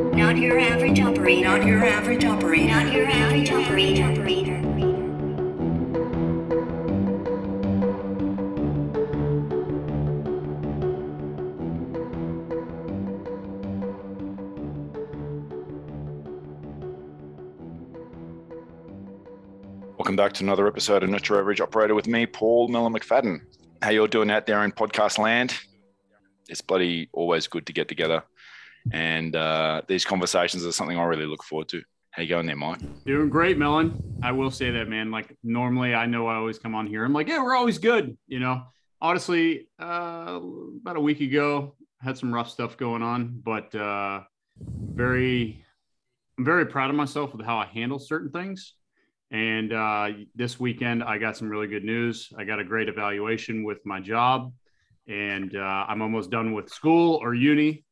Not your average operator. Not your average operator. Not your average operator. Welcome back to another episode of Not Your Average Operator with me, Paul Miller McFadden. How you all doing out there in podcast land? It's bloody always good to get together, and uh, these conversations are something I really look forward to. How you going there, Mike? Doing great, Melon. I will say that, man. Like normally, I know I always come on here. I'm like, yeah, we're always good. You know, honestly, uh, about a week ago, had some rough stuff going on, but uh, very, I'm very proud of myself with how I handle certain things. And uh, this weekend, I got some really good news. I got a great evaluation with my job, and uh, I'm almost done with school or uni.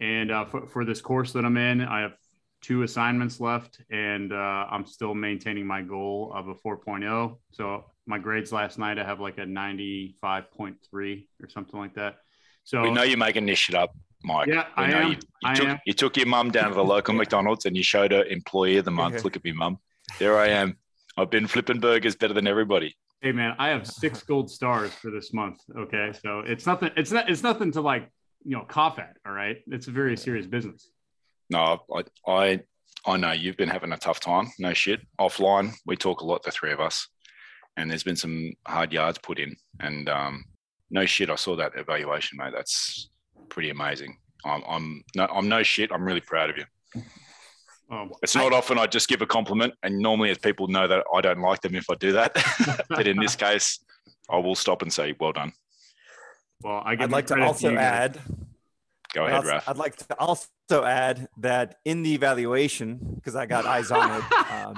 And uh, for, for this course that I'm in, I have two assignments left, and uh, I'm still maintaining my goal of a 4.0. So my grades last night, I have like a 95.3 or something like that. So We know you're making this shit up, Mike. Yeah, we I know am. You, you I took am. you took your mum down to the local McDonald's and you showed her Employee of the Month. Okay. Look at me, mum. There I am. I've been flipping burgers better than everybody. Hey man, I have six gold stars for this month. Okay, so it's nothing. It's not. It's nothing to like you know cough at. All right, it's a very serious business. No, I, I, I know you've been having a tough time. No shit. Offline, we talk a lot, the three of us, and there's been some hard yards put in. And um, no shit, I saw that evaluation, mate. That's pretty amazing. I'm, I'm no, I'm no shit. I'm really proud of you. Um, It's not often I just give a compliment, and normally, as people know that I don't like them if I do that, but in this case, I will stop and say, "Well done." Well, I I'd like to also you add. Go ahead, also- Raf. I'd like to also add that in the evaluation, because I got eyes on it, um,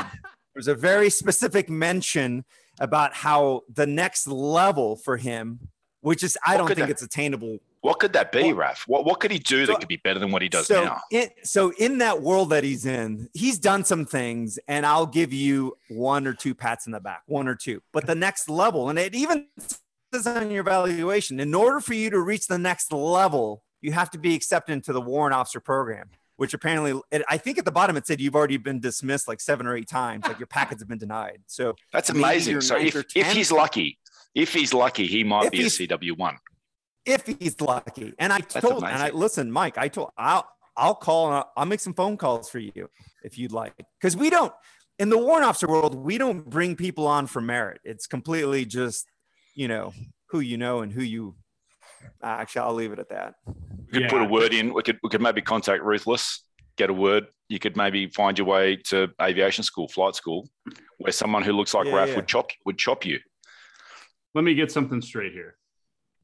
there's a very specific mention about how the next level for him, which is I What don't think that- it's attainable. What could that be, Well- Raf? What what could he do So- that could be better than what he does so now? In, so in that world that he's in, he's done some things, and I'll give you one or two pats in the back, one or two. But the next level, and it even says on your evaluation, in order for you to reach the next level, you have to be accepted into the warrant officer program. Which apparently, it, I think at the bottom it said you've already been dismissed like seven or eight times, like your packets have been denied. So That's amazing. So if, if he's lucky, if he's lucky, he might If be a CW one. if he's lucky. And I That's told, and I listen, Mike, I told, I'll, I'll call and I'll, I'll make some phone calls for you if you'd like. Because we don't, in the warrant officer world, we don't bring people on for merit. It's completely just, you know, who you know and who you. Uh, actually, I'll leave it at that. We could Yeah. put a word in. We could we could maybe contact Ruthless, get a word. You could maybe find your way to aviation school, flight school, where someone who looks like Yeah, Raf yeah. would chop would chop you. Let me get something straight here.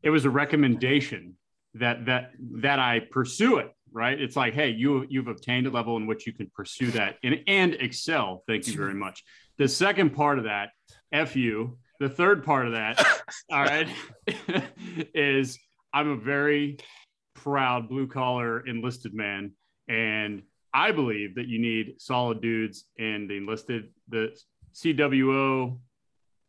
It was a recommendation that that that I pursue it. Right? It's like, hey, you you've obtained a level in which you can pursue that and and excel. Thank you very much. The second part of that, f you. The third part of that, all right, is I'm a very proud blue collar enlisted man, and I believe that you need solid dudes in the enlisted, the CWO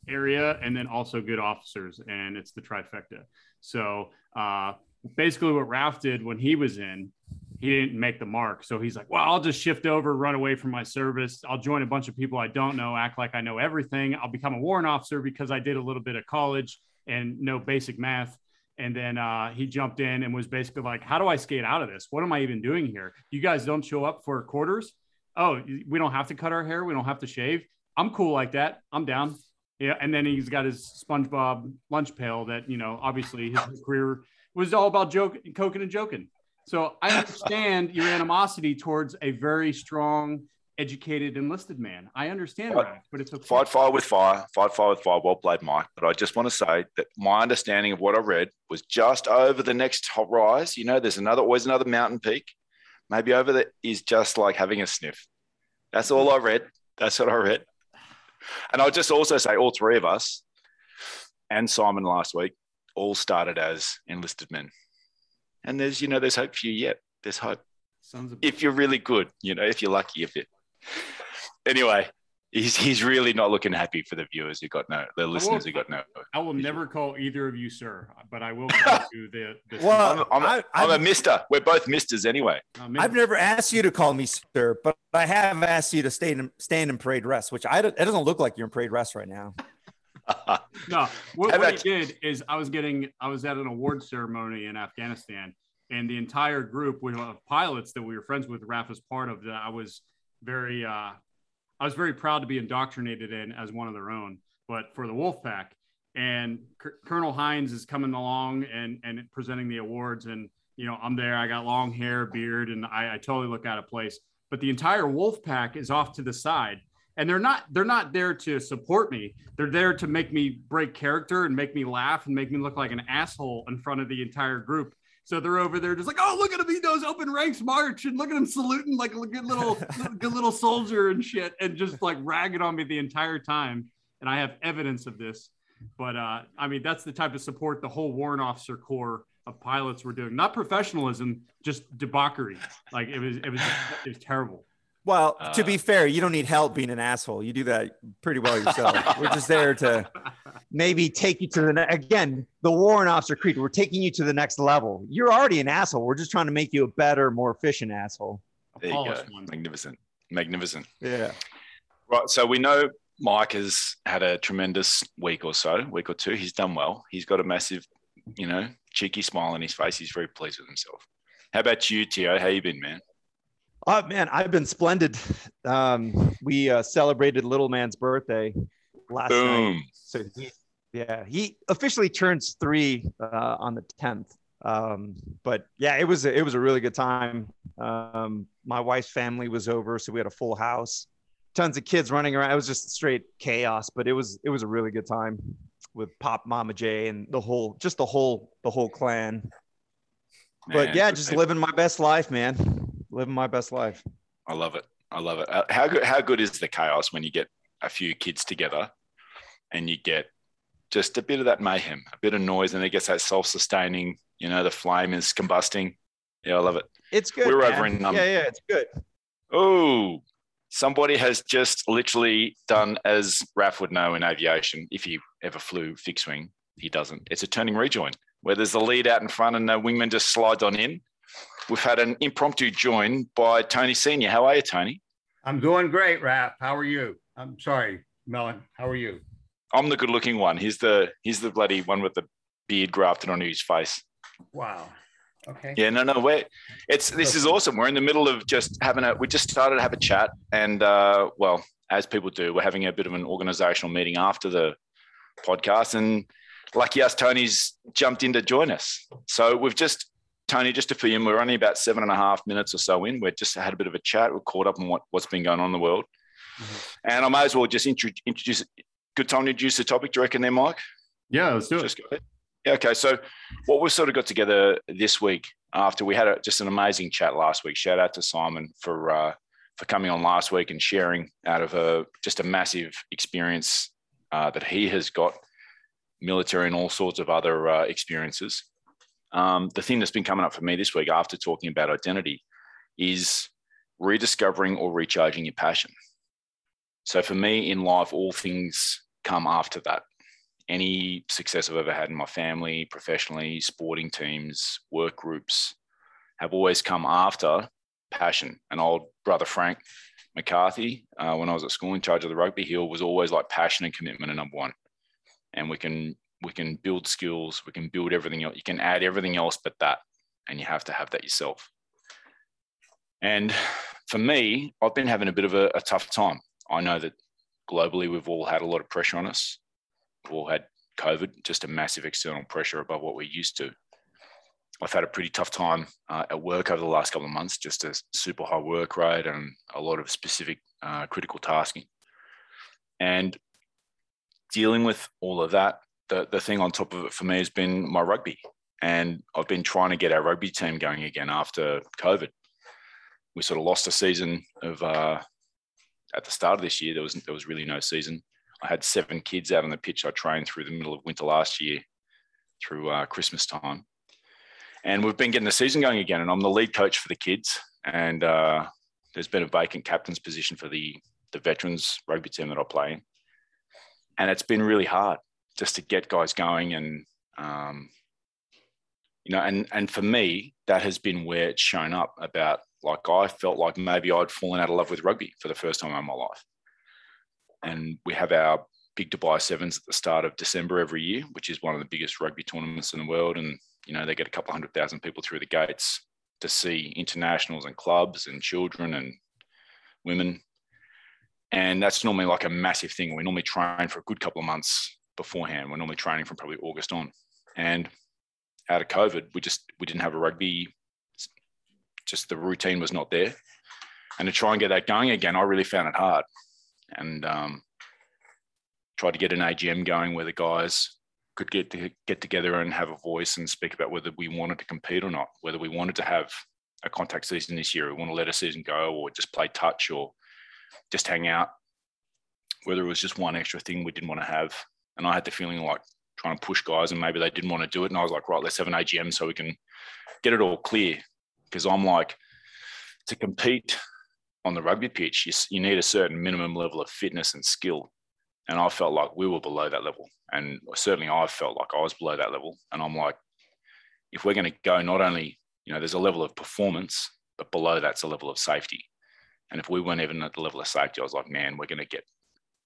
area, and then also good officers, and it's the trifecta. So uh, basically, what Raf did when he was in, he didn't make the mark. So he's like, well, I'll just shift over, run away from my service. I'll join a bunch of people I don't know, act like I know everything. I'll become a warrant officer because I did a little bit of college and know basic math. And then uh, he jumped in and was basically like, how do I skate out of this? What am I even doing here? You guys don't show up for quarters. Oh, we don't have to cut our hair. We don't have to shave. I'm cool like that. I'm down. Yeah. And then he's got his SpongeBob lunch pail that, you know, obviously his career was all about joking, coking and joking. So I understand your animosity towards a very strong, educated, enlisted man. I understand that, but it's okay. Fight fire with fire, fight fire with fire. Well played, Mike. But I just want to say that my understanding of what I read was just over the next hot rise. You know, there's another always another mountain peak. Maybe over there is just like having a sniff. That's all I read. That's what I read. And I'll just also say all three of us and Simon last week all started as enlisted men. And there's, you know, there's hope for you yet. There's hope Sons if you're really good, you know, if you're lucky, if it. Anyway, He's he's really not looking happy for the viewers who got no, the listeners who got no. I will never call either of you sir, but I will call you the. the Well, I'm, I'm, I- I'm a I've- mister. We're both misters anyway. I've never asked you to call me sir, but I have asked you to stay in, stand in parade rest, which I don't, it doesn't look like you're in parade rest right now. No, what, what he did is I was getting, I was at an award ceremony in Afghanistan, and the entire group of pilots that we were friends with, Raf was part of, that I was very, uh, I was very proud to be indoctrinated in as one of their own, but for the Wolfpack. And C- Colonel Hines is coming along and and presenting the awards, and you know I'm there. I got long hair, beard, and I, I totally look out of place. But the entire Wolfpack is off to the side, and they're not they're not there to support me. They're there to make me break character and make me laugh and make me look like an asshole in front of the entire group. So they're over there just like oh look at him he knows open ranks march and look at him saluting like a good little good little soldier and shit and just like ragging on me the entire time. And i have evidence of this. But uh i mean that's the type of support the whole warrant officer corps of pilots were doing. Not professionalism just debauchery. Like it was it was it was terrible Well, to Uh, be fair, you don't need help being an asshole. You do that pretty well yourself. We're just there to maybe take you to the ne- again the warrant officer creed. We're taking you to the next level. You're already an asshole. We're just trying to make you a better, more efficient asshole. There you go. one. Magnificent. Magnificent. Yeah. Right. So we know Mike has had a tremendous week or so, week or two. He's done well. He's got a massive, you know, cheeky smile on his face. He's very pleased with himself. How about you, Tio? How you been, man? Oh man, I've been splendid. Um, we uh, celebrated little man's birthday last night. Boom. So he, yeah, he officially turns three uh, on the tenth. Um, but yeah, it was a, it was a really good time. Um, my wife's family was over, so we had a full house, tons of kids running around. It was just straight chaos, but it was it was a really good time with Pop, Mama Jay, and the whole just the whole the whole clan. But yeah, just living my best life, man. Living my best life. I love it. I love it. Uh, How good? How good is the chaos when you get a few kids together, and you get just a bit of that mayhem, a bit of noise, and it gets that self-sustaining. You know, the flame is combusting. Yeah, I love it. It's good. We're man. over in, um, yeah, yeah, it's good. Oh, somebody has just literally done as Raf would know in aviation. If he ever flew fixed wing, he doesn't. It's a turning rejoin where there's the lead out in front and the wingman just slides on in. We've had an impromptu join by Tony Senior. How are you, Tony? I'm doing great, Raf. How are you? I'm sorry, Melon. How are you? I'm the good-looking one. He's the he's the bloody one with the beard grafted onto his face. Wow. Okay. Yeah, no, no, we're it's this is awesome. We're in the middle of just having a we just started to have a chat, and uh, well, as people do, we're having a bit of an organizational meeting after the podcast, and lucky us, Tony's jumped in to join us. So we've just Tony, just to fill you in, we're only about seven and a half minutes or so in. We've just had a bit of a chat. We're caught up on what, what's been going on in the world, and I may as well just intro, introduce. Good time to introduce the topic. Do you reckon there, Mike? yeah let's do it Just ahead. Yeah, okay. So what we've sort of got together this week after we had a, just an amazing chat last week. Shout out to Simon for uh, for coming on last week and sharing out of a just a massive experience uh, that he has got, military and all sorts of other uh, experiences. Um, the thing that's been coming up for me this week after talking about identity is rediscovering or recharging your passion. So for me in life, all things come after that any success I've ever had in my family, professionally, sporting teams, work groups have always come after passion. And old brother Frank McCarthy, uh, when I was at school in charge of the rugby, he was always like passion and commitment are number one. And we can we can build skills, we can build everything else. You can add everything else but that, and you have to have that yourself. And for me, I've been having a bit of a, a tough time. I know that globally we've all had a lot of pressure on us we've all had COVID, just a massive external pressure above what we're used to. I've had a pretty tough time uh, at work over the last couple of months, just a super high work rate and a lot of specific uh, critical tasking. And dealing with all of that, the, the thing on top of it for me has been my rugby. And I've been trying to get our rugby team going again after COVID. We sort of lost a season of uh, at the start of this year. There was there was really no season. I had seven kids out on the pitch. I trained through the middle of winter last year, through uh, Christmas time, and we've been getting the season going again. And I'm the lead coach for the kids, and uh, there's been a vacant captain's position for the the veterans rugby team that I play in, and it's been really hard just to get guys going and um, you know, and and for me, that has been where it's shown up about like I felt like maybe I'd fallen out of love with rugby for the first time in my life. And we have our big Dubai Sevens at the start of December every year, which is one of the biggest rugby tournaments in the world. And you know, they get a couple of hundred thousand people through the gates to see internationals and clubs and children and women. And that's normally like a massive thing. We normally train for a good couple of months beforehand. We're normally training from probably August on. And out of COVID, we just we didn't have a rugby. Just the routine was not there, and to try and get that going again, I really found it hard, and um, tried to get an AGM going where the guys could get to get together and have a voice and speak about whether we wanted to compete or not, whether we wanted to have a contact season this year, we want to let a season go, or just play touch, or just hang out. Whether it was just one extra thing we didn't want to have, and I had the feeling like trying to push guys and maybe they didn't want to do it. And I was like, right, let's have an AGM so we can get it all clear. Because I'm like, to compete on the rugby pitch, you, you need a certain minimum level of fitness and skill. And I felt like we were below that level. And certainly I felt like I was below that level. And I'm like, if we're going to go, not only, you know, there's a level of performance, but below that's a level of safety. And if we weren't even at the level of safety, I was like, man, we're going to get,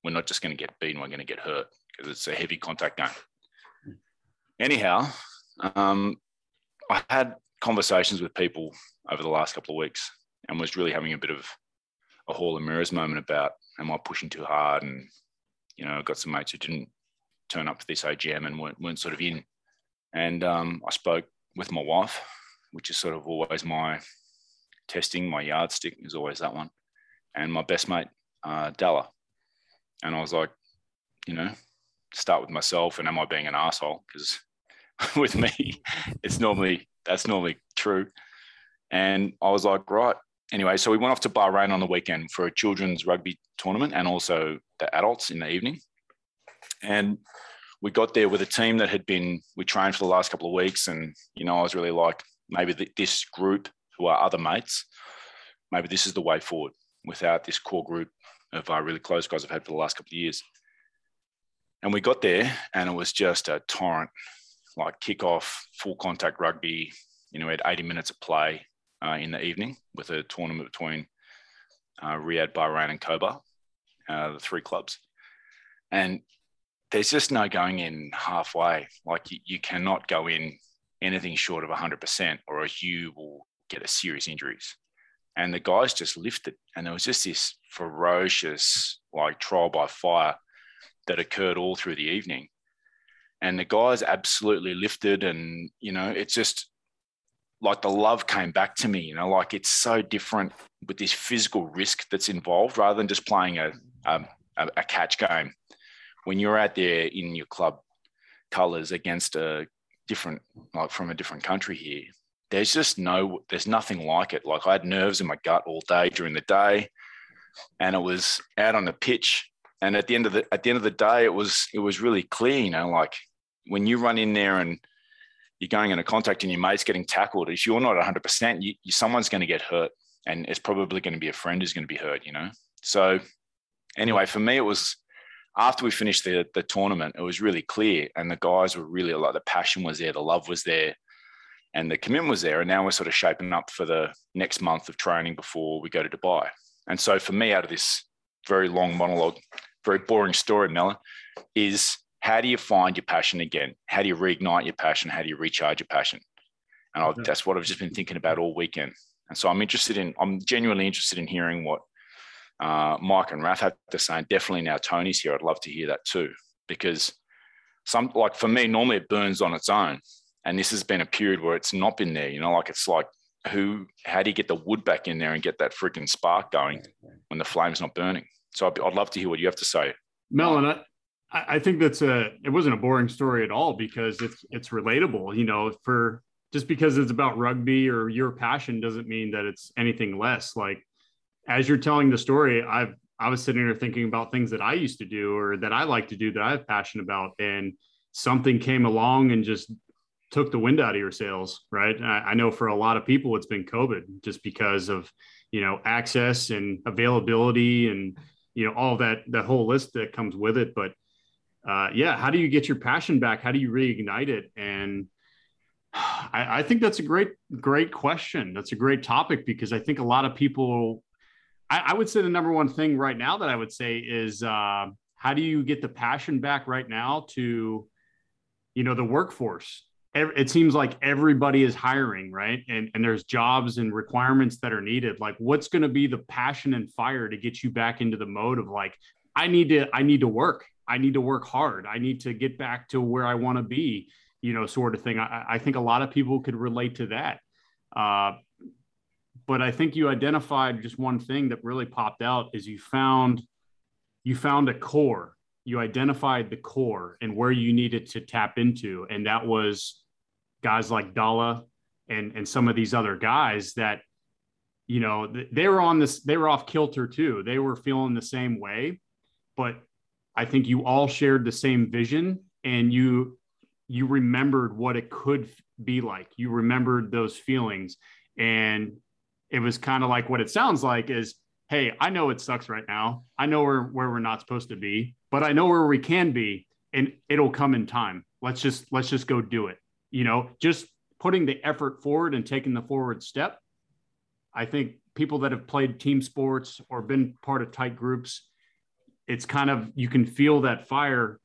we're not just going to get beaten, we're going to get hurt because it's a heavy contact game anyhow, um, I had conversations with people over the last couple of weeks and was really having a bit of a hall of mirrors moment about am I pushing too hard? And, you know, I've got some mates who didn't turn up for this AGM and weren't, weren't sort of in. And um, I spoke with my wife, which is sort of always my testing, my yardstick is always that one. And my best mate, uh, Dalla. And I was like, you know, start with myself and am I being an asshole? Because with me, it's normally that's normally true. And I was like, right. Anyway, so we went off to Bahrain on the weekend for a children's rugby tournament and also the adults in the evening. And we got there with a team that had been we trained for the last couple of weeks, and you know I was really like maybe this group who are other mates, maybe this is the way forward without this core group of uh, really close guys I've had for the last couple of years. And we got there and it was just a torrent, like kickoff, full contact rugby. You know, we had 80 minutes of play uh, in the evening with a tournament between uh, Riyadh, Bahrain, and Khobar, uh, the three clubs. And there's just no going in halfway. Like you, you cannot go in anything short of 100% or you will get a serious injuries. And the guys just lifted. And there was just this ferocious, like trial by fire that occurred all through the evening. And the guys absolutely lifted, and you know, it's just like the love came back to me. You know, like it's so different with this physical risk that's involved rather than just playing a a, a catch game. When you're out there in your club colors against a different, like from a different country here, there's just no, there's nothing like it. Like I had nerves in my gut all day during the day, and it was out on the pitch and at the end of the at the end of the day, it was it was really clear. You know, like when you run in there and you're going into contact and your mate's getting tackled, if you're not 100, percent you, someone's going to get hurt, and it's probably going to be a friend who's going to be hurt. You know, so anyway, for me, it was after we finished the the tournament, it was really clear, and the guys were really like the passion was there, the love was there, and the commitment was there. And now we're sort of shaping up for the next month of training before we go to Dubai. And so for me, out of this very long monologue, very boring story, Melon, is how do you find your passion again? How do you reignite your passion? How do you recharge your passion? And I've, that's what I've just been thinking about all weekend. And so I'm interested in, I'm genuinely interested in hearing what uh, Mike and Raf have to say. And definitely now Tony's here. I'd love to hear that too, because some, like for me, normally it burns on its own. And this has been a period where it's not been there, you know, like it's like, who, how do you get the wood back in there and get that freaking spark going when the flame's not burning? So I'd, I'd love to hear what you have to say. Melon, I, I think that's a it wasn't a boring story at all because it's it's relatable. You know, for just because it's about rugby or your passion doesn't mean that it's anything less. Like as you're telling the story, I've I was sitting there thinking about things that I used to do or that I like to do that I have passion about, and something came along and just took the wind out of your sails. Right? I, I know for a lot of people, it's been COVID, just because of you know access and availability and you know, all that, the whole list that comes with it. But uh, yeah, how do you get your passion back? How do you reignite it? And I, I think that's a great, great question. That's a great topic because I think a lot of people, I, I would say the number one thing right now that I would say is uh, how do you get the passion back right now to, you know, the workforce? It seems like everybody is hiring, right? And, and there's jobs and requirements that are needed. Like, what's going to be the passion and fire to get you back into the mode of like, I need to, I need to work. I need to work hard. I need to get back to where I want to be you know, sort of thing. I, I think a lot of people could relate to that. Uh, but I think you identified just one thing that really popped out is you found you found a core. You identified the core and where you needed to tap into, and that was guys like Dalla and and some of these other guys that you know they were on this they were off kilter too. They were feeling the same way, but I think you all shared the same vision and you you remembered what it could be like. You remembered those feelings. And it was kind of like what it sounds like is, hey, I know it sucks right now. I know where, where we're not supposed to be, but I know where we can be and it'll come in time. Let's just let's just go do it. You know, just putting the effort forward and taking the forward step. I think people that have played team sports or been part of tight groups, it's kind of you can feel that fire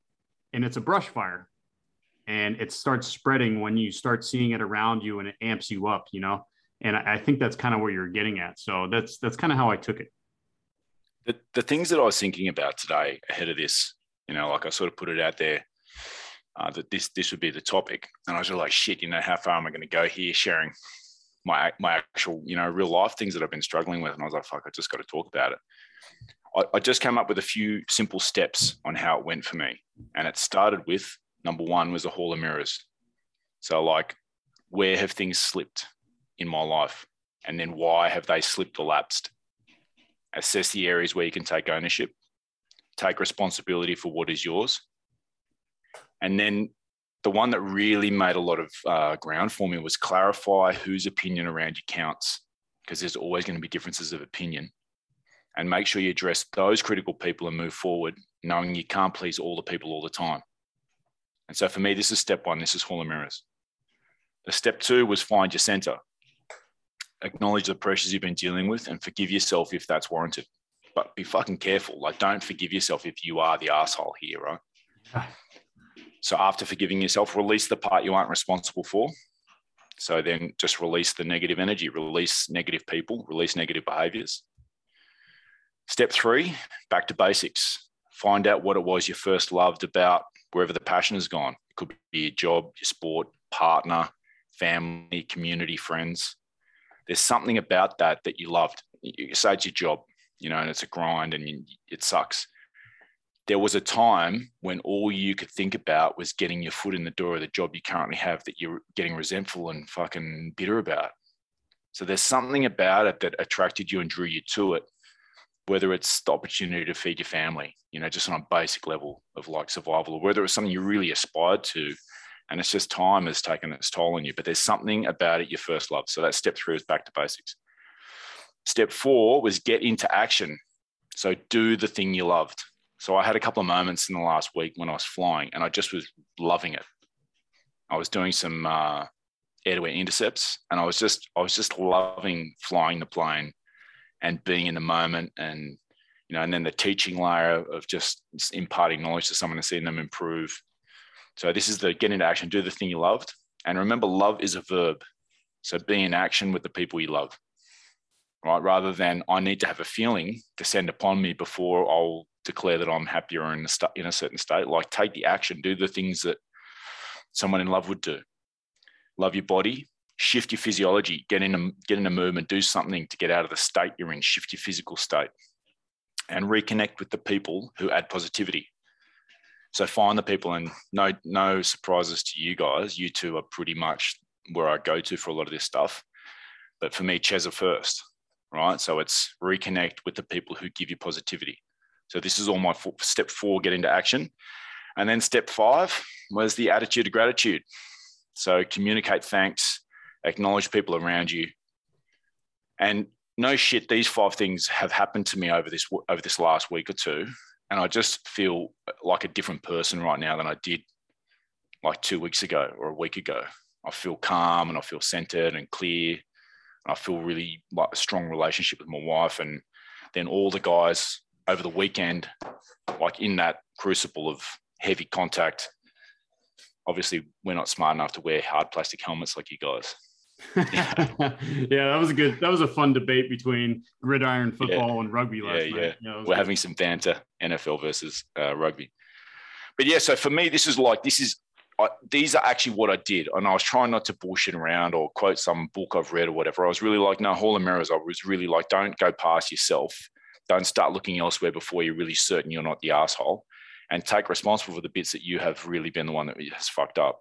and it's a brush fire. And it starts spreading when you start seeing it around you and it amps you up you know? And i, think that's kind of where you're getting at. So that's that's kind of how i took it. The, the things that i was thinking about today ahead of this you know like i sort of put it out there uh, that this this would be the topic and i was like shit you know how far am i going to go here sharing my my actual you know real life things that i've been struggling with and i was like fuck i just got to talk about it I, I just came up with a few simple steps on how it went for me and it started with number one was a hall of mirrors. So, like, where have things slipped in my life? And then why have they slipped or lapsed? Assess the areas where you can take ownership, take responsibility for what is yours. And then the one that really made a lot of uh, ground for me was clarify whose opinion around you counts, because there's always going to be differences of opinion. And make sure you address those critical people and move forward, knowing you can't please all the people all the time. And so for me, this is step one. This is Hall of Mirrors. The step two was find your center. Acknowledge the pressures you've been dealing with and forgive yourself if that's warranted. But be fucking careful. Like, don't forgive yourself if you are the asshole here, right? So after forgiving yourself, release the part you aren't responsible for. So then just release the negative energy, release negative people, release negative behaviors. Step three, back to basics. Find out what it was you first loved about wherever the passion has gone. It could be your job, your sport, partner, family, community, friends. There's something about that that you loved. You say it's your job, you know, and it's a grind and it sucks. There was a time when all you could think about was getting your foot in the door of the job you currently have that you're getting resentful and fucking bitter about. So there's something about it that attracted you and drew you to it whether it's the opportunity to feed your family, you know, just on a basic level of like survival, or whether it's something you really aspired to, and it's just time has taken its toll on you. But there's something about it you first love. So that step three is back to basics. Step four was get into action. So do the thing you loved. So I had a couple of moments in the last week when I was flying, and I just was loving it. I was doing some uh, air-to-air intercepts, and I was just I was just loving flying the plane and being in the moment and you know and then the teaching layer of just imparting knowledge to someone and seeing them improve. So this is the get into action do the thing you loved. And remember love is a verb. So be in action with the people you love right? Rather than i need to have a feeling descend upon me before i'll declare that i'm happier in a, st- in a certain state like take the action do the things that someone in love would do love your body shift your physiology, get in a, get in a movement, do something to get out of the state you're in, shift your physical state, and reconnect with the people who add positivity. So find the people, and no no surprises to you guys. You two are pretty much where I go to for a lot of this stuff. But for me, Cheza first, right? So it's reconnect with the people who give you positivity. So this is all my step four, get into action. And then step five was the attitude of gratitude. So communicate thanks, acknowledge people around you. And no shit, these five things have happened to me over this over this last week or two, and I just feel like a different person right now than I did like two weeks ago or a week ago. I feel calm and I feel centered and clear. And I feel really like a strong relationship with my wife. And then all the guys over the weekend, like in that crucible of heavy contact, obviously we're not smart enough to wear hard plastic helmets like you guys. yeah, yeah, that was a good. That was a fun debate between gridiron football yeah. and rugby last yeah, night. Yeah, we're good. having some banter, NFL versus uh, rugby. But yeah, so for me, this is like this is I, these are actually what I did, and I was trying not to bullshit around or quote some book I've read or whatever. I was really like, no, Hall and Mirrors. I was really like, don't go past yourself. Don't start looking elsewhere before you're really certain you're not the asshole, and take responsible for the bits that you have really been the one that has fucked up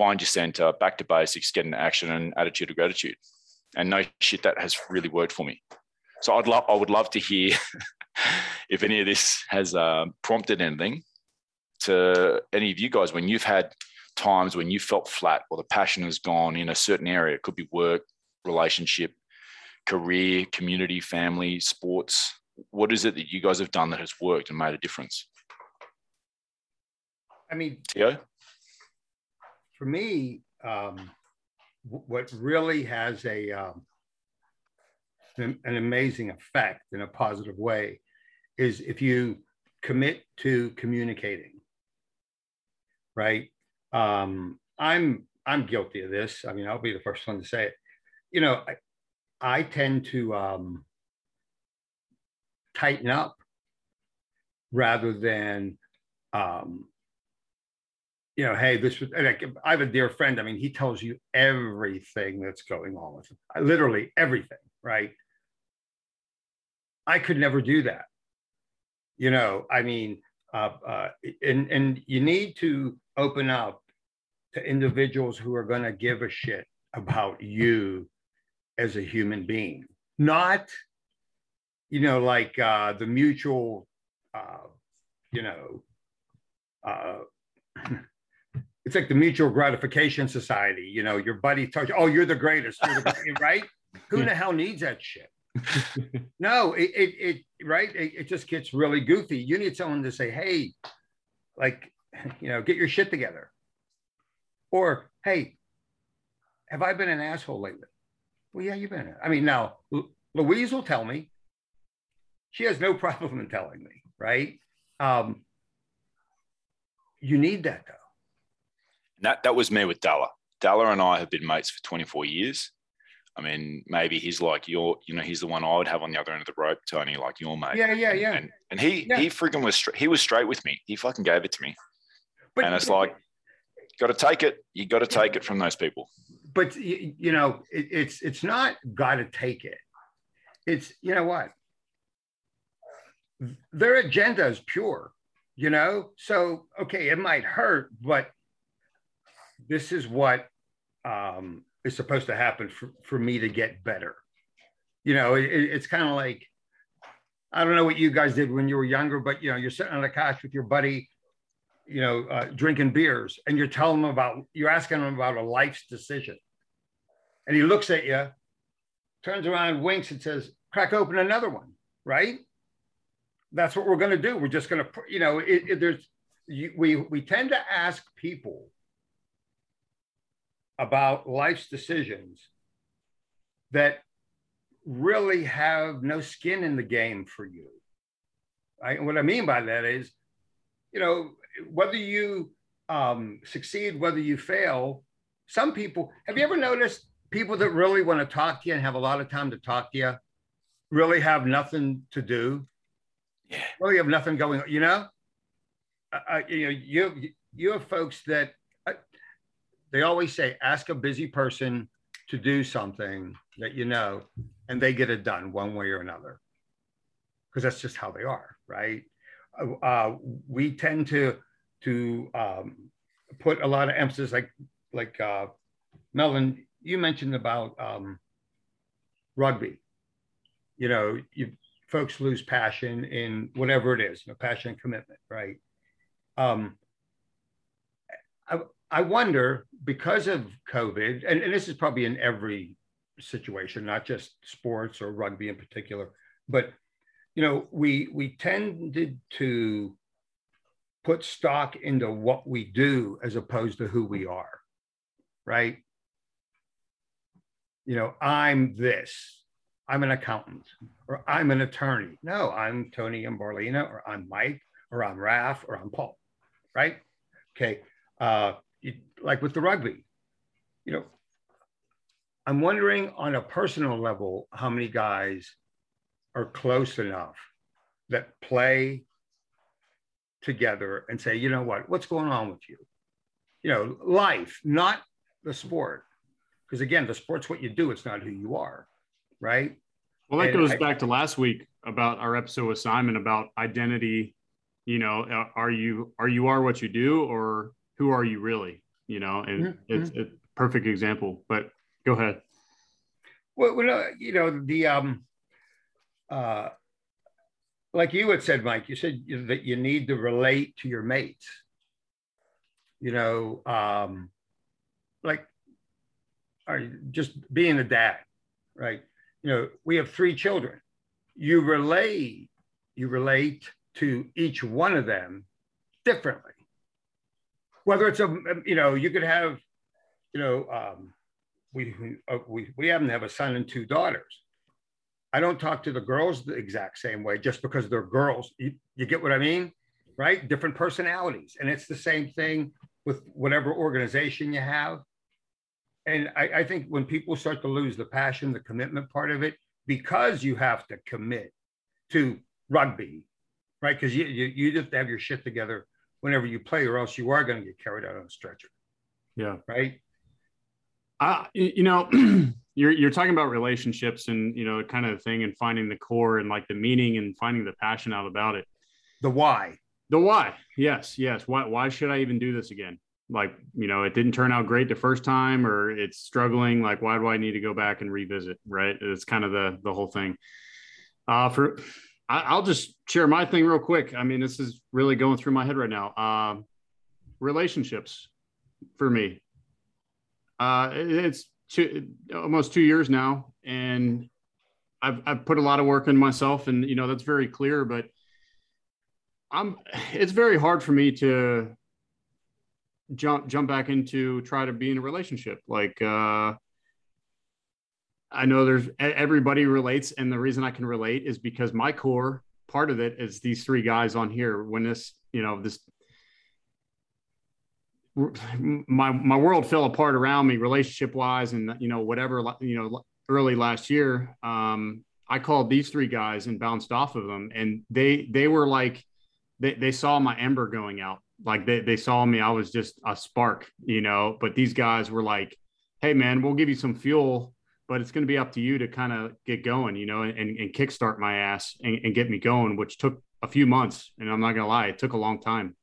find your center, back to basics, get into action and attitude of gratitude. And no shit, that has really worked for me. So I'd love, I would love to hear if any of this has uh, prompted anything to any of you guys when you've had times when you felt flat or the passion has gone in a certain area. It could be work, relationship, career, community, family, sports. What is it that you guys have done that has worked and made a difference? I mean, Theo? for me, um, what really has a um, an, an, amazing effect in a positive way is if you commit to communicating. Right. Um, I'm I'm guilty of this. I mean, I'll be the first one to say it. You know, I, I tend to um, tighten up rather than um, you know, hey, this was, like, I have a dear friend. I mean, he tells you everything that's going on with him, literally everything, right? I could never do that. You know, I mean, uh, uh, and, and you need to open up to individuals who are going to give a shit about you as a human being, not, you know, like uh, the mutual, uh, you know, uh, it's like the mutual gratification society. You know, your buddy tells you, "Oh, you're the greatest," you're the greatest, right? Who the hell needs that shit? no, it, it, it right. It, it, just gets really goofy. You need someone to say, "Hey, like, you know, get your shit together," or "Hey, have I been an asshole lately?" Well, yeah, you've been. I mean, now Louise will tell me. She has no problem in telling me, right? Um, you need that though that that was me with Dalla. Dalla and I have been mates for 24 years. I mean, maybe he's like your, you know, he's the one I would have on the other end of the rope, Tony, like your mate. Yeah, yeah, yeah. And, and he yeah. he freaking was he was straight with me. He fucking gave it to me. But, and it's like, got to take it. You got to take it from those people. But you, you know, it, it's it's not got to take it. It's you know what, their agenda is pure. You know, so okay, it might hurt, but this is what um, is supposed to happen for, for me to get better. You know, it, it's kind of like, I don't know what you guys did when you were younger, but you know, you're sitting on the couch with your buddy, you know, uh, drinking beers, and you're telling him about, you're asking him about a life's decision, and he looks at you, turns around, winks, and says, "Crack open another one." Right? That's what we're going to do. We're just going to, you know, it, it, there's, you, we we tend to ask people about life's decisions that really have no skin in the game for you. And what I mean by that is, you know, whether you um, succeed, whether you fail, some people, have you ever noticed people that really want to talk to you and have a lot of time to talk to you really have nothing to do? Yeah. Really have nothing going on, you know? Uh, you know, you, you have folks that they always say ask a busy person to do something that you know and they get it done one way or another because that's just how they are right uh, uh, we tend to to um, put a lot of emphasis like like uh, melon you mentioned about um, rugby you know you folks lose passion in whatever it is you know passion and commitment right um, I, I wonder because of COVID, and, and this is probably in every situation, not just sports or rugby in particular, but you know, we we tended to put stock into what we do as opposed to who we are, right? You know, I'm this, I'm an accountant, or I'm an attorney. No, I'm Tony Ambarlina, or I'm Mike, or I'm Raf, or I'm Paul, right? Okay. Uh, you, like with the rugby, you know, I'm wondering on a personal level how many guys are close enough that play together and say, you know what, what's going on with you? You know, life, not the sport. Because again, the sport's what you do, it's not who you are. Right. Well, that And goes I- back to last week about our episode with Simon about identity. You know, uh, are you are you are what you do, or who are you really? You know, and Mhm, it's a perfect example. But go ahead. Well, well, uh, you know, the um, uh, like you had said, Mike, you said that you need to relate to your mates. You know, um, like, are you just being a dad, right? You know, we have three children. You relate, you relate to each one of them differently. Whether it's a, you know, you could have, you know, um, we uh, we we happen to have a son and two daughters. I don't talk to the girls the exact same way just because they're girls. You, you get what I mean, right? Different personalities, and it's the same thing with whatever organization you have. And I, I think when people start to lose the passion, the commitment part of it, because you have to commit to rugby, right? Because you, you you just have your shit together whenever you play, or else you are going to get carried out on a stretcher, Yeah. right? Uh, you know, you're you're talking about relationships and you know kind of thing and finding the core and like the meaning and finding the passion out about it. The why. The why, yes, yes. Why why should I even do this again? Like you know, it didn't turn out great the first time, or it's struggling. Like why do I need to go back and revisit? Right? It's kind of the the whole thing. Uh, for I, I'll just share my thing real quick. I mean, this is really going through my head right now. Um, relationships for me. Uh, it- it's two, almost two years now, and I've I've put a lot of work in myself, and you know that's very clear. But I'm it's very hard for me to jump jump back into try to be in a relationship. Like uh, I know there's everybody relates, and the reason I can relate is because my core part of it is these three guys on here. When this you know this my my world fell apart around me relationship wise and you know whatever you know early last year um i called these three guys and bounced off of them and they they were like they, they saw my ember going out like they, they saw me i was just a spark you know but these guys were like hey man we'll give you some fuel but it's going to be up to you to kind of get going you know and, and kickstart my ass and, and get me going which took a few months and i'm not going to lie it took a long time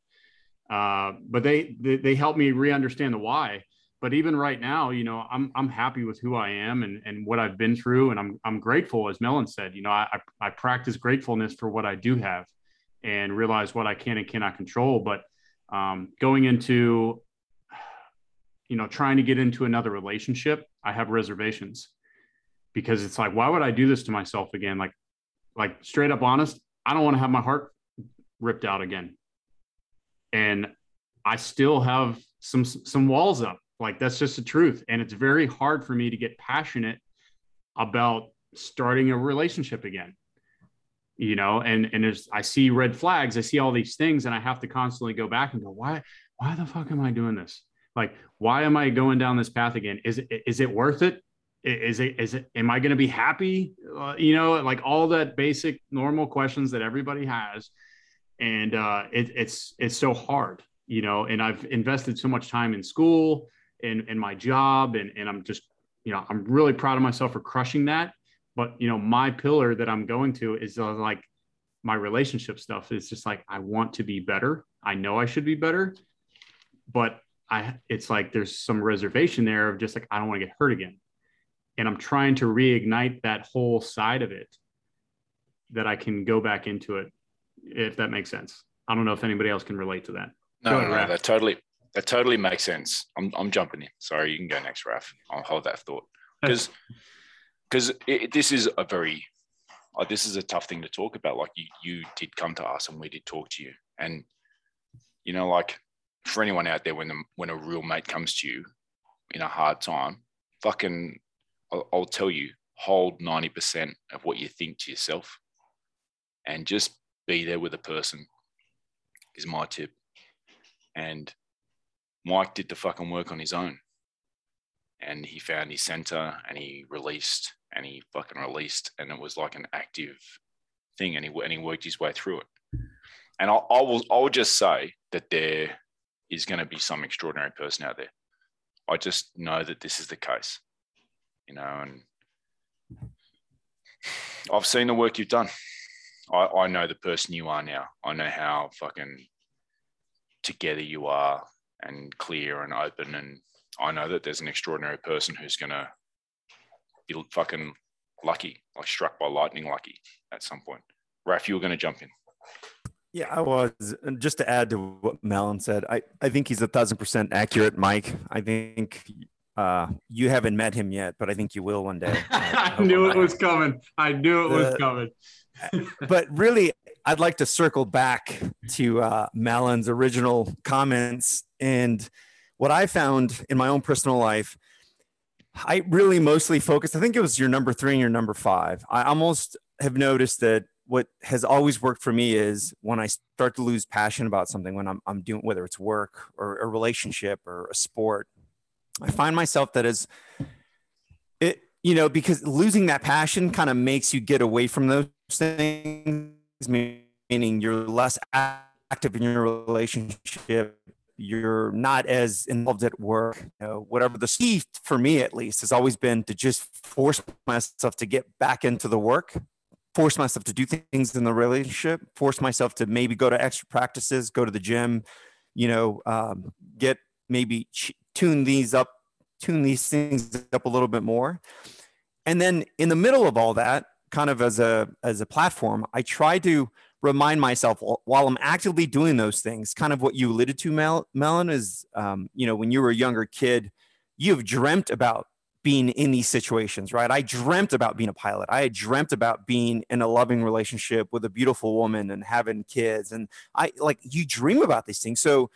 uh, but they, they they help me re-understand the why. But even right now, you know, I'm I'm happy with who I am and and what I've been through, and I'm I'm grateful, as melon said. You know, I I practice gratefulness for what I do have, and realize what I can and cannot control. But um, going into, you know, trying to get into another relationship, I have reservations because it's like, why would I do this to myself again? Like, like straight up honest, I don't want to have my heart ripped out again and I still have some some walls up. Like that's just the truth, and it's very hard for me to get passionate about starting a relationship again. You know, and and there's I see red flags, I see all these things, and I have to constantly go back and go, why why the fuck am I doing this? Like, why am I going down this path again? Is it is it worth it? Is it is it am I going to be happy? Uh, you know, like all that basic normal questions that everybody has and uh, it, it's it's so hard, you know. And I've invested so much time in school and in my job, and and I'm just, you know, I'm really proud of myself for crushing that. But you know, my pillar that I'm going to is uh, like my relationship stuff is just like I want to be better. I know I should be better, but I it's like there's some reservation there of just like I don't want to get hurt again, and I'm trying to reignite that whole side of it that I can go back into it if that makes sense. I don't know if anybody else can relate to that. No, ahead, no, that totally that totally makes sense. I'm I'm jumping in. Sorry, you can go next, Raf. I'll hold that thought because because this is a very uh, this is a tough thing to talk about. Like you, you did come to us and we did talk to you, and you know, like for anyone out there, when the, when a real mate comes to you in a hard time, fucking, I'll, I'll tell you, hold ninety percent of what you think to yourself, and just be there with a the person. Is my tip, and Mike did the fucking work on his own and he found his center and he released and he fucking released and it was like an active thing and he, and he worked his way through it. And I, I will i'll just say that there is going to be some extraordinary person out there. I just know that this is the case you know and i've seen the work you've done. I, I know the person you are now. I know how fucking together you are and clear and open and I know that there's an extraordinary person who's going to be fucking lucky, like struck by lightning lucky at some point. Raf, you were going to jump in. Yeah, I was. And just to add to what Melon said, I, I think he's a thousand percent accurate, Mike. I think uh, you haven't met him yet, but I think you will one day. I, I knew it was coming. I knew it was coming. but really, I'd like to circle back to uh, Melon's original comments and – what I found in my own personal life, I really mostly focused. I think it was your number three and your number five. I almost have noticed that what has always worked for me is when I start to lose passion about something, when I'm, I'm doing, whether it's work or a relationship or a sport, I find myself that is it, you know, because losing that passion kind of makes you get away from those things, meaning you're less active in your relationship you're not as involved at work you know, whatever the key for me at least has always been to just force myself to get back into the work force myself to do things in the relationship force myself to maybe go to extra practices go to the gym you know um, get maybe tune these up tune these things up a little bit more. And then in the middle of all that kind of as a as a platform i try to remind myself while I'm actively doing those things, kind of what you alluded to, Mel, Melon, is, um, you know, when you were a younger kid, you've dreamt about being in these situations, right? I dreamt about being a pilot. I had dreamt about being in a loving relationship with a beautiful woman and having kids. And I like you dream about these things. So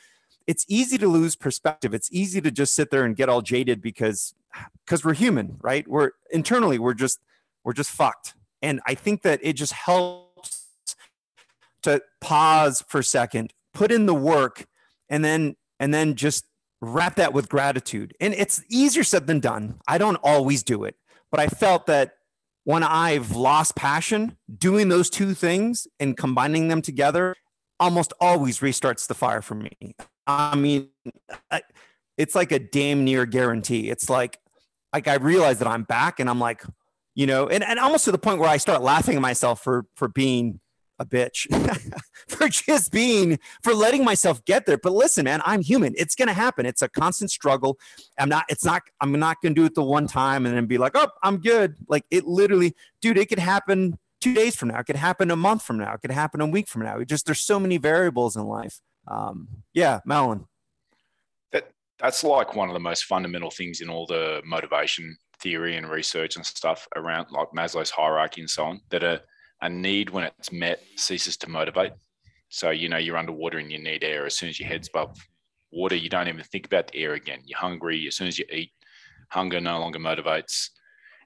it's easy to lose perspective. It's easy to just sit there and get all jaded because because we're human, right? We're internally we're just we're just fucked. And I think that it just helps to pause for a second, put in the work, and then and then just wrap that with gratitude. And it's easier said than done. I don't always do it, but I felt that when I've lost passion, doing those two things and combining them together almost always restarts the fire for me. I mean, it's like a damn near guarantee. It's like, like I realize that I'm back and I'm like, you know, and, and almost to the point where I start laughing at myself for for being a bitch for just being for letting myself get there. But listen man i'm human. It's to happen. It's a constant struggle. I'm not it's not i'm not to do it the one time and then be like oh i'm good. Like it literally dude it could happen two days from now. It could happen a month from now. It could happen a week from now. It just there's so many variables in life. Um yeah Melon. that that's like one of the most fundamental things in all the motivation theory and research and stuff around like maslow's hierarchy and so on that are a need when it's met ceases to motivate. So, you know, you're underwater and you need air. As soon as your head's above water, you don't even think about the air again. You're hungry. As soon as you eat, hunger no longer motivates.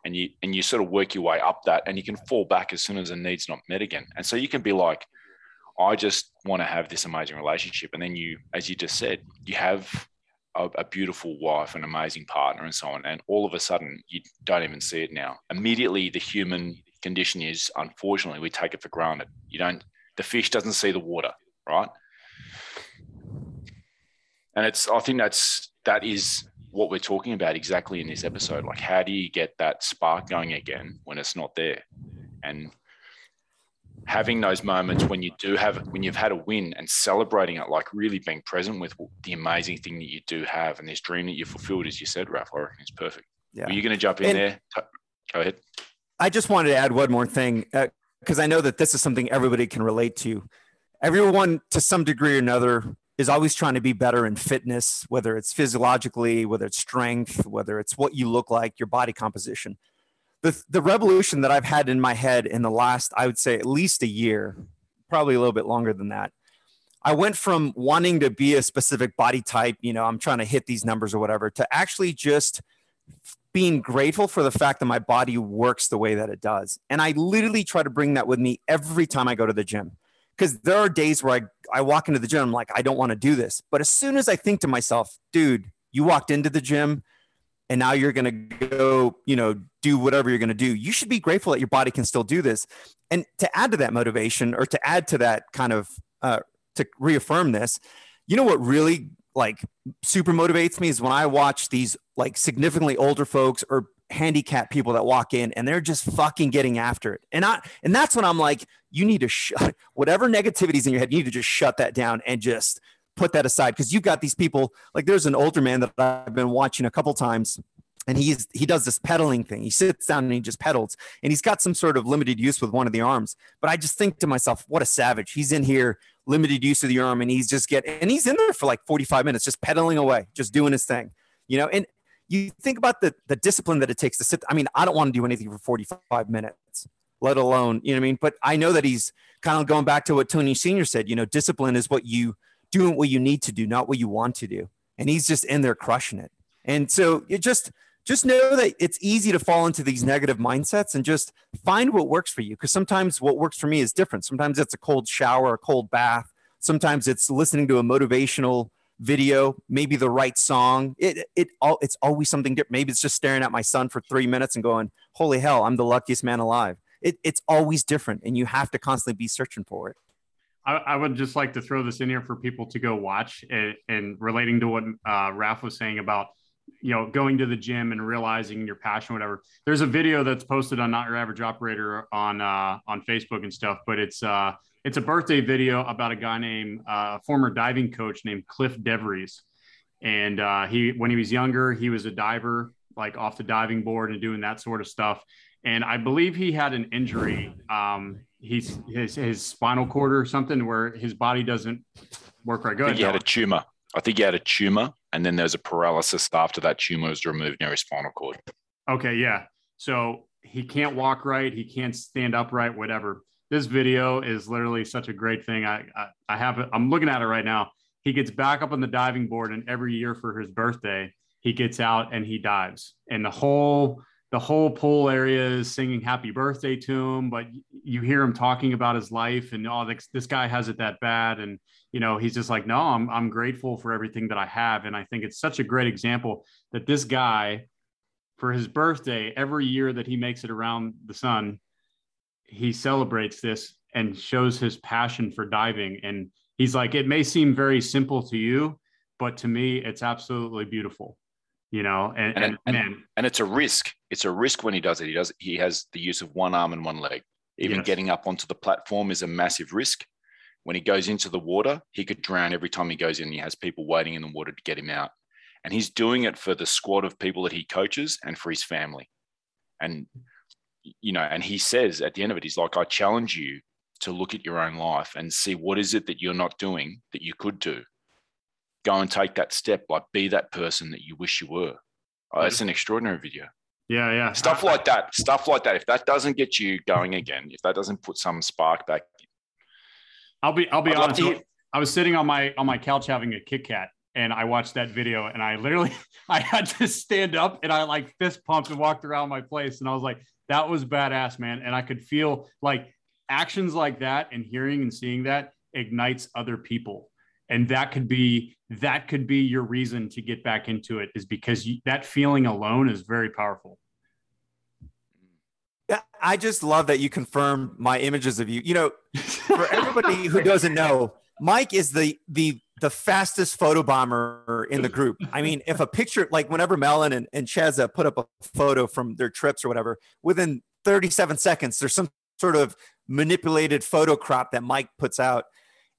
And you and you sort of work your way up that and you can fall back as soon as the need's not met again. And so you can be like, I just want to have this amazing relationship. And then you, as you just said, you have a, a, beautiful wife, an amazing partner, and so on. And all of a sudden, you don't even see it now. Immediately, the human condition is unfortunately we take it for granted. You don't the fish doesn't see the water, right? And it's I think that's that is what we're talking about exactly in this episode. Like how do you get that spark going again when it's not there? And having those moments when you do have when you've had a win and celebrating it like really being present with the amazing thing that you do have and this dream that you fulfilled as you said Raf I reckon it's perfect yeah. Are you going to jump in and, there go ahead I just wanted to add one more thing because uh, I know that this is something everybody can relate to. Everyone, to some degree or another, is always trying to be better in fitness, whether it's physiologically, whether it's strength, whether it's what you look like, your body composition. the the revolution that I've had in my head in the last, I would say, at least a year, probably a little bit longer than that. I went from wanting to be a specific body type, you know, I'm trying to hit these numbers or whatever, to actually just being grateful for the fact that my body works the way that it does. And I literally try to bring that with me every time I go to the gym. Because there are days where I, I walk into the gym, I'm like, I don't want to do this. But as soon as I think to myself, dude, you walked into the gym and now you're going to go, you know, do whatever you're going to do. You should be grateful that your body can still do this. And to add to that motivation or to add to that kind of, uh, to reaffirm this, you know what really like super motivates me is when I watch these like significantly older folks or handicapped people that walk in and they're just fucking getting after it. And I and that's when I'm like, you need to shut whatever negativities in your head, you need to just shut that down and just put that aside because you've got these people like there's an older man that I've been watching a couple times and he's he does this pedaling thing. He sits down and he just pedals, and he's got some sort of limited use with one of the arms. But I just think to myself, what a savage! He's in here, limited use of the arm, and he's just getting and he's in there for like 45 minutes, just pedaling away, just doing his thing, you know. And you think about the the discipline that it takes to sit. I mean, I don't want to do anything for 45 minutes, let alone you know what I mean. But I know that he's kind of going back to what Tony Senior said. You know, discipline is what you doing what you need to do, not what you want to do. And he's just in there crushing it. And so it just just know that it's easy to fall into these negative mindsets and just find what works for you. Because sometimes what works for me is different. Sometimes it's a cold shower, a cold bath. Sometimes it's listening to a motivational video, maybe the right song. It it all it's always something different. Maybe it's just staring at my son for three minutes and going, "Holy hell, I'm the luckiest man alive." It, it's always different, and you have to constantly be searching for it. I, I, would just like to throw this in here for people to go watch and, and relating to what uh, Raf was saying about you know going to the gym and realizing your passion whatever. There's a video that's posted on not your average operator on uh, on facebook and stuff but it's uh it's a birthday video about a guy named uh, former diving coach named cliff devries. And uh, he when he was younger he was a diver like off the diving board and doing that sort of stuff. And i believe he had an injury um he's his his spinal cord or something where his body doesn't work right. Good I think he had a tumor. I think he had a tumor, and then there's a paralysis after that tumor was removed near his spinal cord. Okay, yeah. So he can't walk right, he can't stand upright, whatever. This video is literally such a great thing. I, I, I have it. I'm looking at it right now. He gets back up on the diving board, and every year for his birthday, he gets out and he dives, and the whole the whole pool area is singing happy birthday to him but you hear him talking about his life and oh this, this guy has it that bad and you know he's just like no I'm, I'm grateful for everything that i have. And i think it's such a great example that this guy for his birthday every year that he makes it around the sun he celebrates this and shows his passion for diving. And he's like it may seem very simple to you but to me it's absolutely beautiful you know? And, and, and, man. and it's a risk. It's a risk when he does it. He does he has the use of one arm and one leg. Even Yes. getting up onto the platform is a massive risk when he goes into the water he could drown every time he goes in. He has people waiting in the water to get him out. And he's doing it for the squad of people that he coaches and for his family. And you know and he says at the end of it he's like i challenge you to look at your own life and see what is it that you're not doing that you could do. Go and take that step like be that person that you wish you were. Oh, that's an extraordinary video. Yeah yeah. Stuff like that. Stuff like that. If that doesn't get you going again if that doesn't put some spark back I'll be I'll be I'd honest. I was sitting on my on my couch having a Kit Kat, and I watched that video, and I literally I had to stand up and I like fist pumped and walked around my place, and I was like, that was badass, man. And I could feel like actions like that and hearing and seeing that ignites other people, and that could be that could be your reason to get back into it is because you, that feeling alone is very powerful. I just love that you confirm my images of you. You know, for everybody who doesn't know, Mike is the the the fastest photo bomber in the group. I mean, if a picture like whenever Melon and, and Cheza put up a photo from their trips or whatever, within 37 seconds, there's some sort of manipulated photo crop that Mike puts out.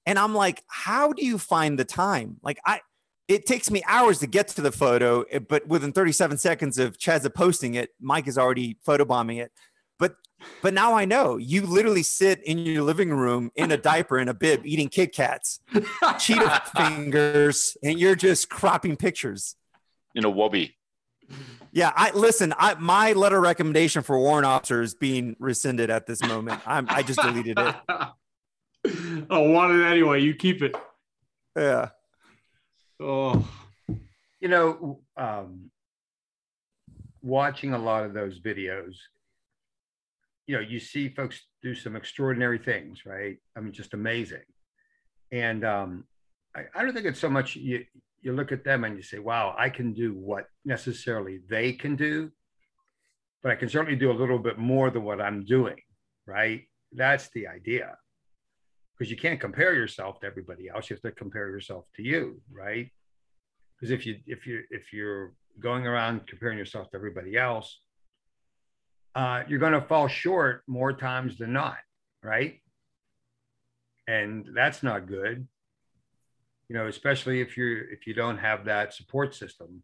And I'm like, how do you find the time? Like I it takes me hours to get to the photo, eh, but within 37 seconds of Cheza posting it, Mike is already photobombing it. But but now I know you literally sit in your living room in a diaper and a bib eating Kit Kats, Cheetah fingers, and you're just cropping pictures. in a wobby Yeah, I listen. I my letter recommendation for warrant officer is being rescinded at this moment. I'm I just deleted it. I want it anyway. You keep it. Yeah. Oh, You know, um, watching a lot of those videos, you know, you see folks do some extraordinary things, right? I mean, just amazing. And um, I, I don't think it's so much you, you look at them and you say, wow, I can do what necessarily they can do, but I can certainly do a little bit more than what I'm doing, right? That's the idea. Because you can't compare yourself to everybody else. You have to compare yourself to you, right? Because if you if you if you're going around comparing yourself to everybody else, uh, you're going to fall short more times than not, right? And that's not good you know, especially if you're if you don't have that support system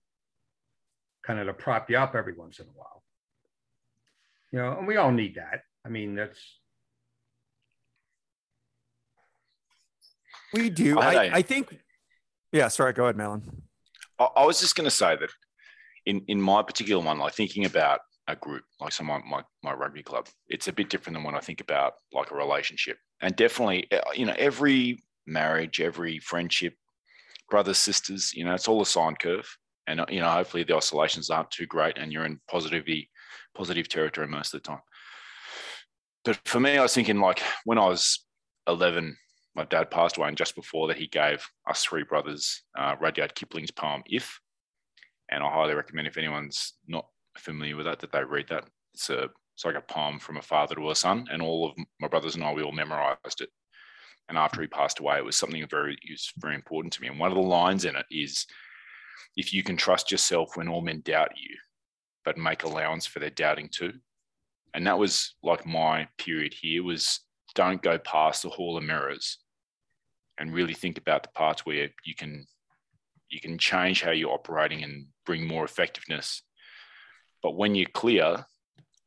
kind of to prop you up every once in a while. You know, and we all need that. I mean, that's We do. I had I, a- I think. Yeah. Sorry. Go ahead, Melon. I, I was just going to say that in in my particular one, like thinking about a group, like so my, my my rugby club, it's a bit different than when I think about like a relationship. And definitely, uh, you know, every marriage, every friendship, brothers, sisters, you know, it's all a sine curve. And uh, you know, hopefully the oscillations aren't too great, and you're in positivity, positive territory most of the time. But for me, I was thinking like when I was 11, my dad passed away, and just before that, he gave us three brothers uh, Rudyard Kipling's poem "If," and I highly recommend if anyone's not familiar with that that they read that. It's a it's like a poem from a father to a son, and all of my brothers and I we all memorized it. And after he passed away, it was something very was very important to me. And one of the lines in it is, "If you can trust yourself when all men doubt you, but make allowance for their doubting too." And that was like my period here was don't go past the hall of mirrors and really think about the parts where you can you can change how you're operating and bring more effectiveness but when you're clear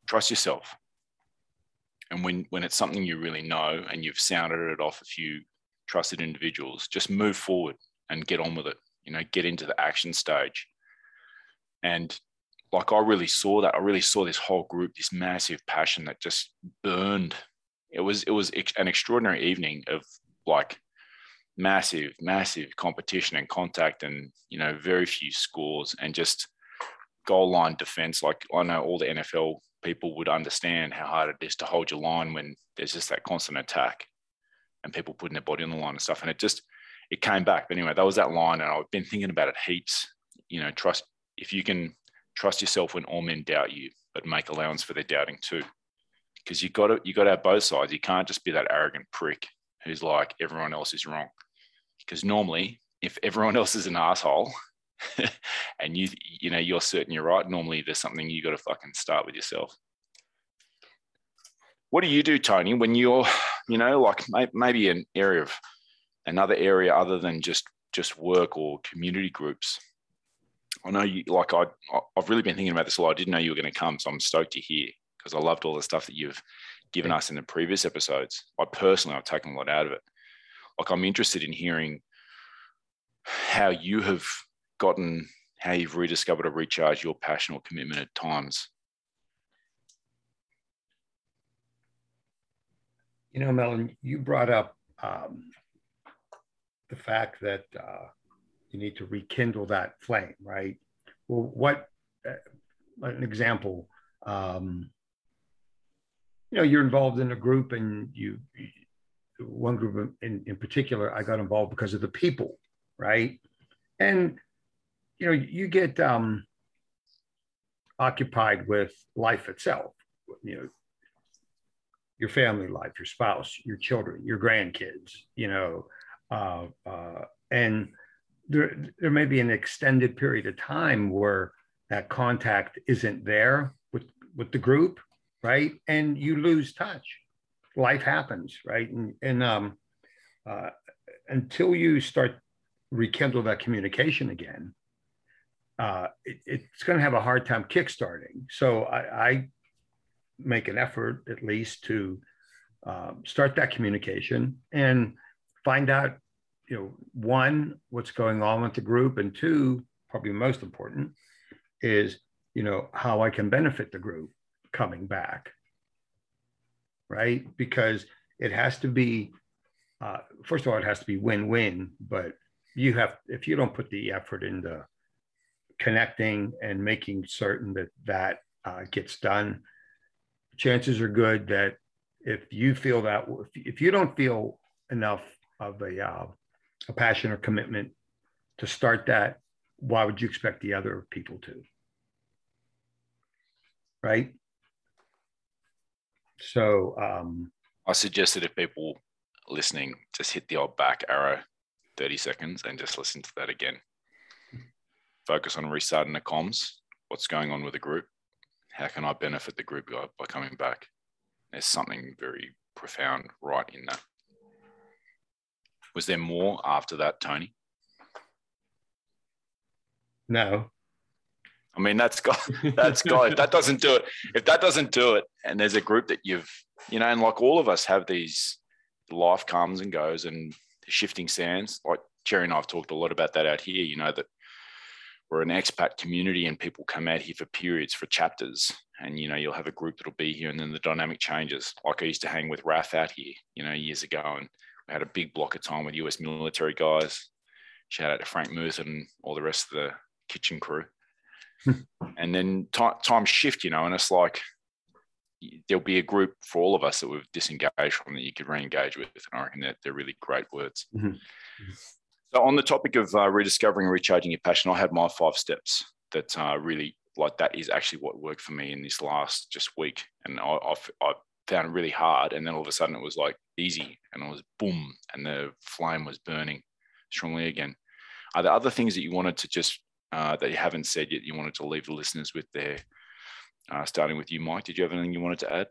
trust yourself. And when when it's something you really know and you've sounded it off a few trusted individuals just move forward and get on with it you know get into the action stage. And like i really saw that. I really saw this whole group this massive passion that just burned. It was it was an extraordinary evening of like massive massive competition and contact and you know very few scores and just goal line defense like i know all the nfl people would understand how hard it is to hold your line when there's just that constant attack and people putting their body on the line and stuff. And it just it came back. But anyway that was that line and i've been thinking about it heaps. You know trust if you can trust yourself when all men doubt you but make allowance for their doubting too. Because you got to you got to have both sides. You can't just be that arrogant prick who's like everyone else is wrong. Because normally if everyone else is an asshole and you you know you're certain you're right. Normally there's something you got to fucking start with yourself. What do you do tony when you're you know like may, maybe an area of another area other than just just work or community groups? I know you like i i've really been thinking about this a lot. I didn't know you were going to come so i'm stoked to hear because i loved all the stuff that you've given us in the previous episodes. I personally i've taken a lot out of it. Like i'm interested in hearing how you have gotten how you've rediscovered or recharged your passion or commitment at times You know, Melon, you brought up um, the fact that uh, you need to rekindle that flame, right? Well, what uh, an example? Um, you know, you're involved in a group, and you one group in, in particular, I got involved because of the people, right? And you know, you get um, occupied with life itself. You know, your family life, your spouse, your children, your grandkids, you know, uh, uh, and there, there may be an extended period of time where that contact isn't there with, with the group, right? And you lose touch. Life happens, right? And, and um, uh, until you start rekindle that communication again, uh, it, it's going to have a hard time kickstarting. So I, I make an effort at least to um, start that communication and find out you know one what's going on with the group and two probably most important is you know, how I can benefit the group coming back. Right? Because it has to be, uh, first of all, it has to be win win, but you have, if you don't put the effort into connecting and making certain that that uh, gets done, chances are good that if you feel that, if you don't feel enough of a, uh, a passion or commitment to start that, why would you expect the other people to? Right? So, um, I suggest that if people listening just hit the old back arrow 30 seconds and just listen to that again. Focus on restarting the comms. What's going on with the group? How can I benefit the group by coming back? There's something very profound right in that. Was there more after that, Tony? No. I mean, that's got that's got if that doesn't do it. If that doesn't do it, and there's a group that you've, you know, and like all of us have these life comes and goes and shifting sands. Like Jerry and I've talked a lot about that out here, you know, that we're an expat community and people come out here for periods, for chapters. And, you know, you'll have a group that'll be here and then the dynamic changes. Like I used to hang with Raf out here, you know, years ago. And we had a big block of time with US military guys. Shout out to Frank Muth and all the rest of the kitchen crew. and then time, time shift, you know, and it's like there'll be a group for all of us that we've disengaged from that you could re-engage with. And I reckon that they're really great words. Mm-hmm. So on the topic of uh, rediscovering and recharging your passion, I had my five steps that uh, really like that is actually what worked for me in this last just week. And I, I, I found it really hard. And then all of a sudden it was like easy and it was boom and the flame was burning strongly again. Are there other things that you wanted to just, uh, that you haven't said yet, you wanted to leave the listeners with there uh, starting with you, Mike, did you have anything you wanted to add?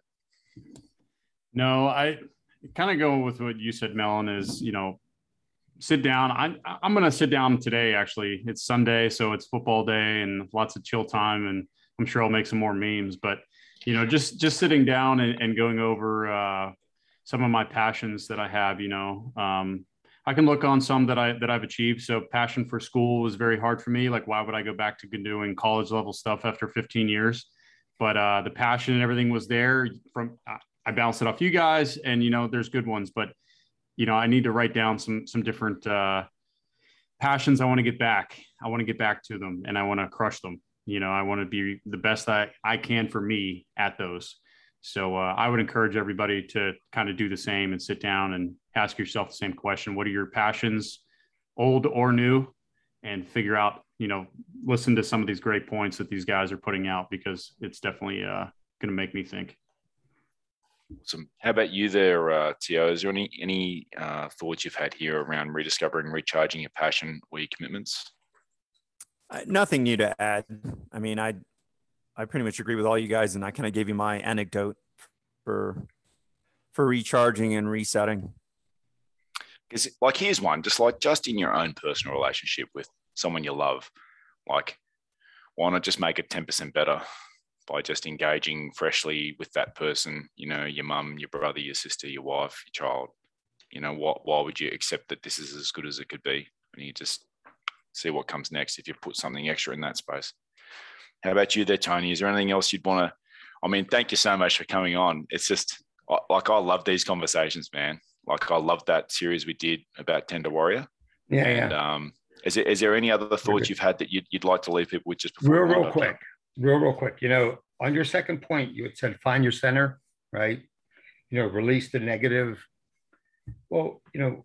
No, I kind of go with what you said, Melon. Is you know, sit down. I'm I'm gonna sit down today. Actually, it's Sunday, so it's football day and lots of chill time, and I'm sure I'll make some more memes. But you know, just just sitting down and, and going over uh, some of my passions that I have. You know, um, I can look on some that I that I've achieved. So passion for school was very hard for me. Like, why would I go back to doing college level stuff after 15 years? but uh, the passion and everything was there. From I bounced it off you guys, and you know, there's good ones, but you know, I need to write down some some different uh, passions I want to get back. I want to get back to them, and I want to crush them. You know, I want to be the best I I can for me at those. So uh, I would encourage everybody to kind of do the same and sit down and ask yourself the same question: What are your passions, old or new, and figure out you know, listen to some of these great points that these guys are putting out because it's definitely uh, going to make me think. Awesome. How about you there, uh, Tio? Is there any any uh, thoughts you've had here around rediscovering, recharging your passion or your commitments? Uh, nothing new to add. I mean, I I pretty much agree with all you guys, and I kind of gave you my anecdote for for recharging and resetting. Because, like, here's one: just like just in your own personal relationship with someone you love, like why not just make it 10% better by just engaging freshly with that person, you know, your mum, your brother, your sister, your wife, your child. You know, what why would you accept that this is as good as it could be? And you just see what comes next if you put something extra in that space. How about you there, Tony? Is there anything else you'd want to? I mean, thank you so much for coming on. It's just like I love these conversations, man. Like I love that series we did about Tender Warrior. Yeah. And yeah. um, is there, is there any other thoughts you've had that you'd, you'd like to leave people with just before? Real, real quick, real, real quick. You know, on your second point, you had said find your center, right? You know, release the negative. Well, you know,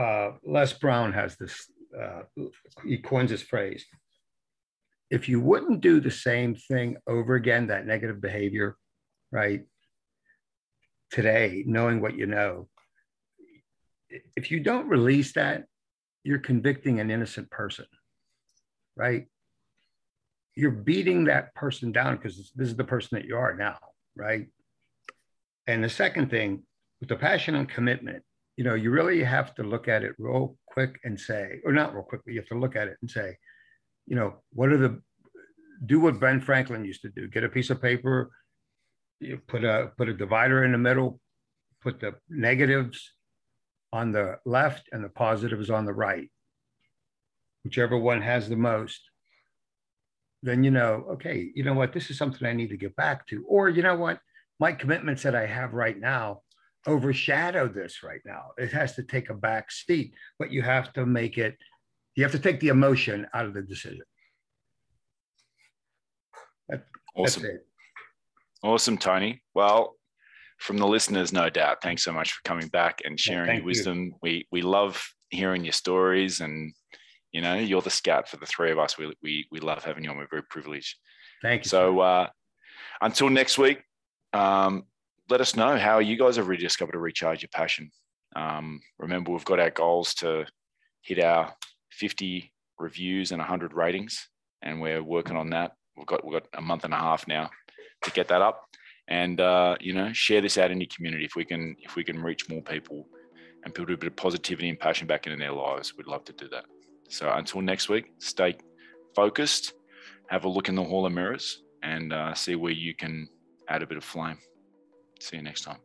uh, Les Brown has this, uh, he coins this phrase. If you wouldn't do the same thing over again, that negative behavior, right? Today, knowing what you know, if you don't release that, you're convicting an innocent person, right? You're beating that person down because this is the person that you are now, right? And the second thing, with the passion and commitment, you know, you really have to look at it real quick and say, or not real quick, but you have to look at it and say, you know, what are the, do what Ben Franklin used to do. Get a piece of paper, you put a put a divider in the middle, put the negatives on the left and the positive is on the right. Whichever one has the most, then you know, okay, you know what, this is something I need to get back to. Or you know what, my commitments that I have right now overshadow this right now. It has to take a back seat, but you have to make it, you have to take the emotion out of the decision. That- Awesome. Awesome, Tony. Well, from the listeners, no doubt. Thanks so much for coming back and sharing your you. wisdom. We we love hearing your stories, and you know, you're the scout for the three of us. We we we love having you on. We're very privileged. Thank you. So uh, until next week, um, let us know how you guys have rediscovered to recharge your passion. Um, remember, we've got our goals to hit our 50 reviews and 100 ratings, and we're working on that. We've got we've got a month and a half now to get that up, and uh, you know, share this out in your community if we can if we can reach more people and build a bit of positivity and passion back into their lives. We'd love to do that. So until next week, stay focused have a look in the hall of mirrors and uh, see where you can add a bit of flame. See you next time.